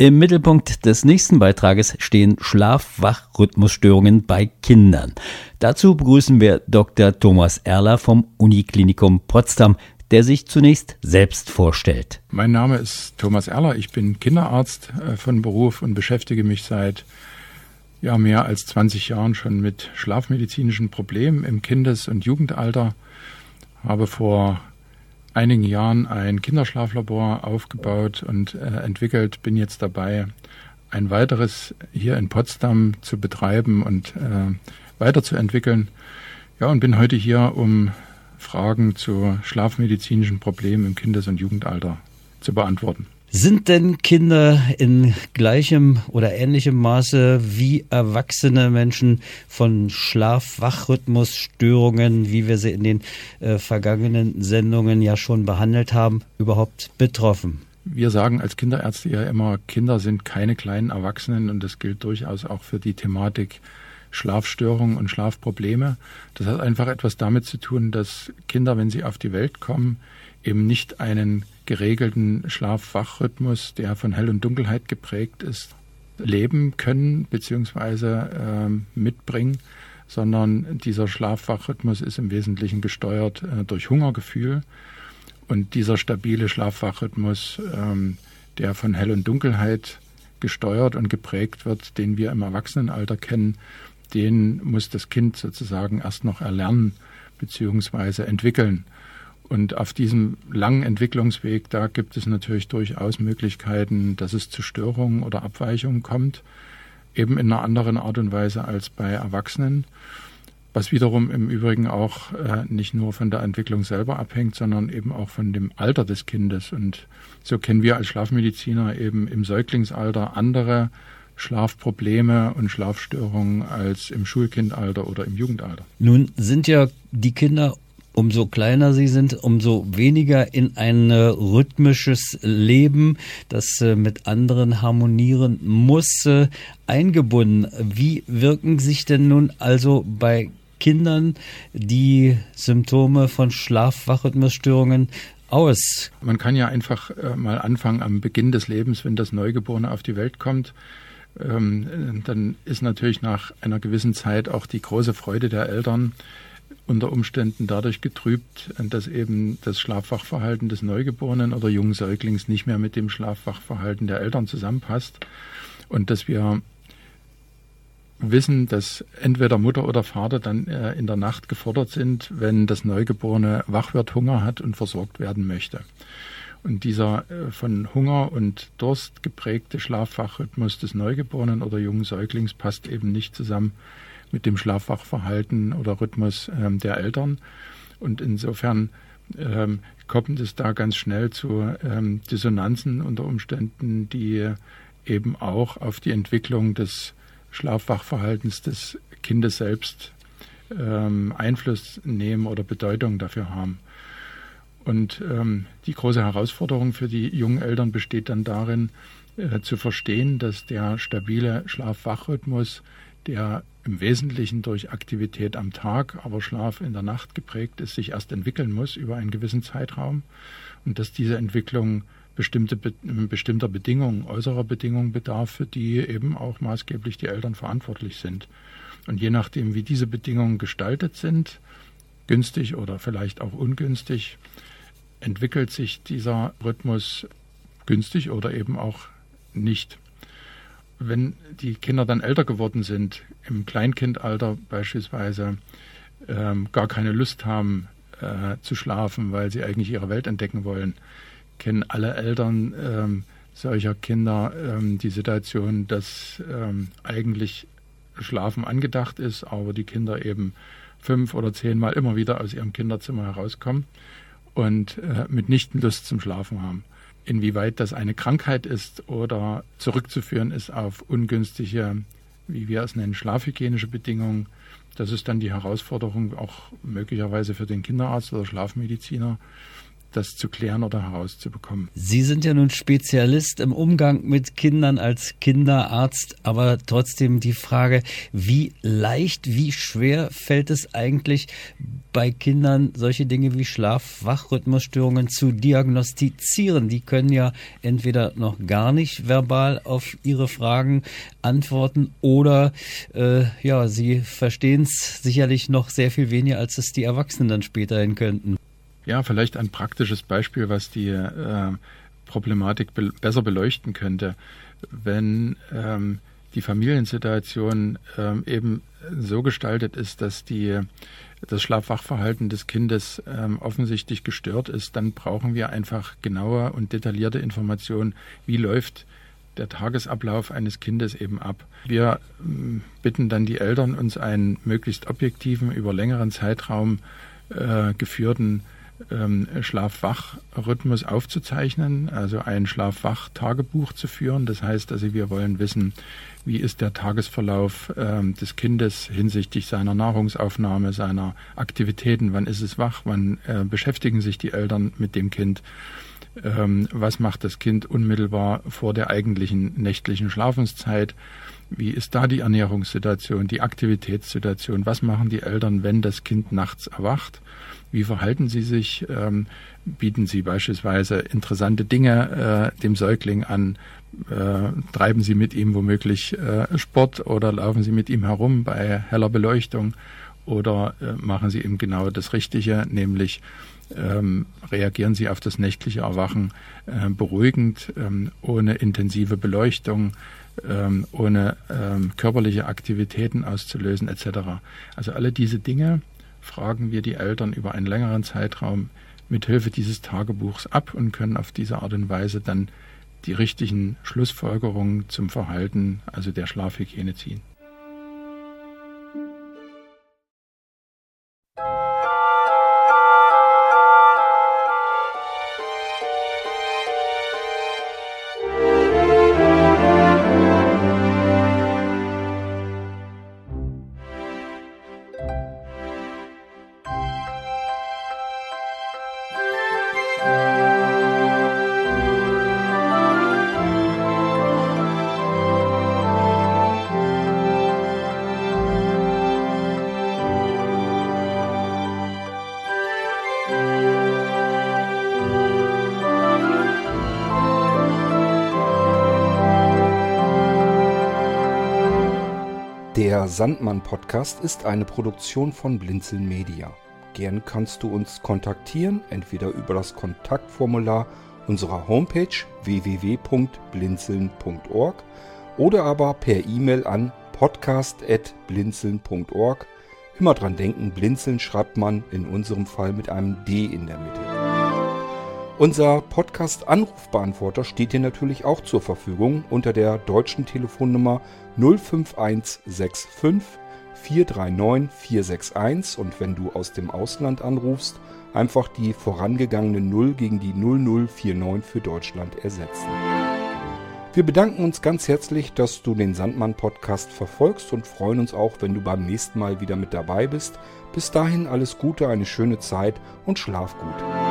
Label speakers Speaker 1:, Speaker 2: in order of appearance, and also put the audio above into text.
Speaker 1: Im Mittelpunkt des nächsten Beitrages stehen Schlaf-Wach-Rhythmusstörungen bei Kindern. Dazu begrüßen wir Dr. Thomas Erler vom Uniklinikum Potsdam, der sich zunächst selbst vorstellt.
Speaker 2: Mein Name ist Thomas Erler, ich bin Kinderarzt äh, von Beruf und beschäftige mich seit ja, mehr als 20 Jahren schon mit schlafmedizinischen Problemen im Kindes- und Jugendalter. Habe vor einigen Jahren ein Kinderschlaflabor aufgebaut und äh, entwickelt, bin jetzt dabei, ein weiteres hier in Potsdam zu betreiben und äh, weiterzuentwickeln. Ja, und bin heute hier, um Fragen zu schlafmedizinischen Problemen im Kindes- und Jugendalter zu beantworten.
Speaker 1: Sind denn Kinder in gleichem oder ähnlichem Maße wie erwachsene Menschen von Schlaf-Wach-Rhythmusstörungen, wie wir sie in den äh, vergangenen Sendungen ja schon behandelt haben, überhaupt betroffen?
Speaker 2: Wir sagen als Kinderärzte ja immer, Kinder sind keine kleinen Erwachsenen und das gilt durchaus auch für die Thematik Schlafstörungen und Schlafprobleme. Das hat einfach etwas damit zu tun, dass Kinder, wenn sie auf die Welt kommen, eben nicht einen geregelten Schlaf-Wach-Rhythmus, der von Hell- und Dunkelheit geprägt ist, leben können bzw. Ähm, mitbringen, sondern dieser Schlaf-Wach-Rhythmus ist im Wesentlichen gesteuert äh, durch Hungergefühl. Und dieser stabile Schlaf-Wach-Rhythmus, ähm, der von Hell- und Dunkelheit gesteuert und geprägt wird, den wir im Erwachsenenalter kennen, den muss das Kind sozusagen erst noch erlernen bzw. entwickeln. Und auf diesem langen Entwicklungsweg, da gibt es natürlich durchaus Möglichkeiten, dass es zu Störungen oder Abweichungen kommt, eben in einer anderen Art und Weise als bei Erwachsenen, was wiederum im Übrigen auch äh, nicht nur von der Entwicklung selber abhängt, sondern eben auch von dem Alter des Kindes. Und so kennen wir als Schlafmediziner eben im Säuglingsalter andere Schlafprobleme und Schlafstörungen als im Schulkindalter oder im Jugendalter.
Speaker 1: Nun sind ja die Kinder umso kleiner sie sind, umso weniger in ein rhythmisches Leben, das äh, mit anderen harmonieren muss, äh, eingebunden. Wie wirken sich denn nun also bei Kindern die Symptome von Schlaf-Wachrhythmusstörungen aus?
Speaker 2: Man kann ja einfach äh, mal anfangen am Beginn des Lebens, wenn das Neugeborene auf die Welt kommt. Ähm, dann ist natürlich nach einer gewissen Zeit auch die große Freude der Eltern unter Umständen dadurch getrübt, dass eben das Schlafwachverhalten des Neugeborenen oder jungen Säuglings nicht mehr mit dem Schlafwachverhalten der Eltern zusammenpasst und dass wir wissen, dass entweder Mutter oder Vater dann äh, in der Nacht gefordert sind, wenn das Neugeborene wach wird, Hunger hat und versorgt werden möchte. Und dieser äh, von Hunger und Durst geprägte Schlafwachrhythmus des Neugeborenen oder jungen Säuglings passt eben nicht zusammen mit dem Schlafwachverhalten oder Rhythmus ähm, der Eltern. Und insofern ähm, kommt es da ganz schnell zu ähm, Dissonanzen unter Umständen, die eben auch auf die Entwicklung des Schlafwachverhaltens des Kindes selbst ähm, Einfluss nehmen oder Bedeutung dafür haben. Und ähm, die große Herausforderung für die jungen Eltern besteht dann darin, äh, zu verstehen, dass der stabile Schlaf-Wach-Rhythmus der im Wesentlichen durch Aktivität am Tag, aber Schlaf in der Nacht geprägt ist, sich erst entwickeln muss über einen gewissen Zeitraum und dass diese Entwicklung bestimmte, bestimmter Bedingungen, äußerer Bedingungen bedarf, für die eben auch maßgeblich die Eltern verantwortlich sind. Und je nachdem, wie diese Bedingungen gestaltet sind, günstig oder vielleicht auch ungünstig, entwickelt sich dieser Rhythmus günstig oder eben auch nicht wenn die Kinder dann älter geworden sind, im Kleinkindalter beispielsweise, ähm, gar keine Lust haben äh, zu schlafen, weil sie eigentlich ihre Welt entdecken wollen, kennen alle Eltern ähm, solcher Kinder ähm, die Situation, dass ähm, eigentlich Schlafen angedacht ist, aber die Kinder eben fünf oder zehnmal immer wieder aus ihrem Kinderzimmer herauskommen und äh, mitnichten Lust zum Schlafen haben. Inwieweit das eine Krankheit ist oder zurückzuführen ist auf ungünstige, wie wir es nennen, schlafhygienische Bedingungen, das ist dann die Herausforderung auch möglicherweise für den Kinderarzt oder Schlafmediziner, das zu klären oder herauszubekommen.
Speaker 1: Sie sind ja nun Spezialist im Umgang mit Kindern als Kinderarzt, aber trotzdem die Frage, wie leicht, wie schwer fällt es eigentlich bei Kindern solche Dinge wie Schlaf-Wach-Rhythmusstörungen zu diagnostizieren? Die können ja entweder noch gar nicht verbal auf ihre Fragen antworten oder äh, ja, sie verstehen es sicherlich noch sehr viel weniger, als es die Erwachsenen dann späterhin könnten.
Speaker 2: Ja, vielleicht ein praktisches Beispiel, was die äh, Problematik be besser beleuchten könnte. Wenn ähm, die Familiensituation ähm, eben so gestaltet ist, dass die, das Schlafwachverhalten des Kindes ähm, offensichtlich gestört ist, dann brauchen wir einfach genaue und detaillierte Informationen, wie läuft der Tagesablauf eines Kindes eben ab. Wir ähm, bitten dann die Eltern, uns einen möglichst objektiven, über längeren Zeitraum äh, geführten ähm, Schlaf-Wach-Rhythmus aufzuzeichnen, also ein Schlaf-Wach-Tagebuch zu führen. Das heißt also, wir wollen wissen, wie ist der Tagesverlauf ähm, des Kindes hinsichtlich seiner Nahrungsaufnahme, seiner Aktivitäten, wann ist es wach, wann äh, beschäftigen sich die Eltern mit dem Kind, ähm, was macht das Kind unmittelbar vor der eigentlichen nächtlichen Schlafenszeit, wie ist da die Ernährungssituation, die Aktivitätssituation, was machen die Eltern, wenn das Kind nachts erwacht wie verhalten Sie sich? Ähm, bieten Sie beispielsweise interessante Dinge äh, dem Säugling an? Äh, treiben Sie mit ihm womöglich äh, Sport oder laufen Sie mit ihm herum bei heller Beleuchtung? Oder äh, machen Sie ihm genau das Richtige, nämlich ähm, reagieren Sie auf das nächtliche Erwachen äh, beruhigend, ähm, ohne intensive Beleuchtung, ähm, ohne ähm, körperliche Aktivitäten auszulösen etc. Also alle diese Dinge fragen wir die Eltern über einen längeren Zeitraum mithilfe dieses Tagebuchs ab und können auf diese Art und Weise dann die richtigen Schlussfolgerungen zum Verhalten, also der Schlafhygiene ziehen.
Speaker 3: Der Sandmann-Podcast ist eine Produktion von Blinzeln Media. Gern kannst du uns kontaktieren, entweder über das Kontaktformular unserer Homepage www.blinzeln.org oder aber per E-Mail an podcast.blinzeln.org. Immer dran denken, Blinzeln schreibt man in unserem Fall mit einem D in der Mitte. Unser Podcast-Anrufbeantworter steht dir natürlich auch zur Verfügung unter der deutschen Telefonnummer 05165 439 461 und wenn du aus dem Ausland anrufst, einfach die vorangegangene 0 gegen die 0049 für Deutschland ersetzen. Wir bedanken uns ganz herzlich, dass du den Sandmann Podcast verfolgst und freuen uns auch, wenn du beim nächsten Mal wieder mit dabei bist. Bis dahin alles Gute, eine schöne Zeit und schlaf gut.